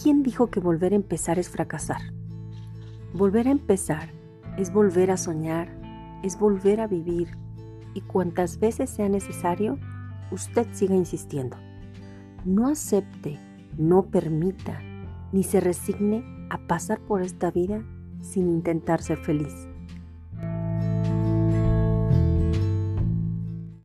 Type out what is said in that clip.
¿quién dijo que volver a empezar es fracasar? Volver a empezar es volver a soñar, es volver a vivir y cuantas veces sea necesario, usted siga insistiendo. No acepte, no permita, ni se resigne a pasar por esta vida sin intentar ser feliz.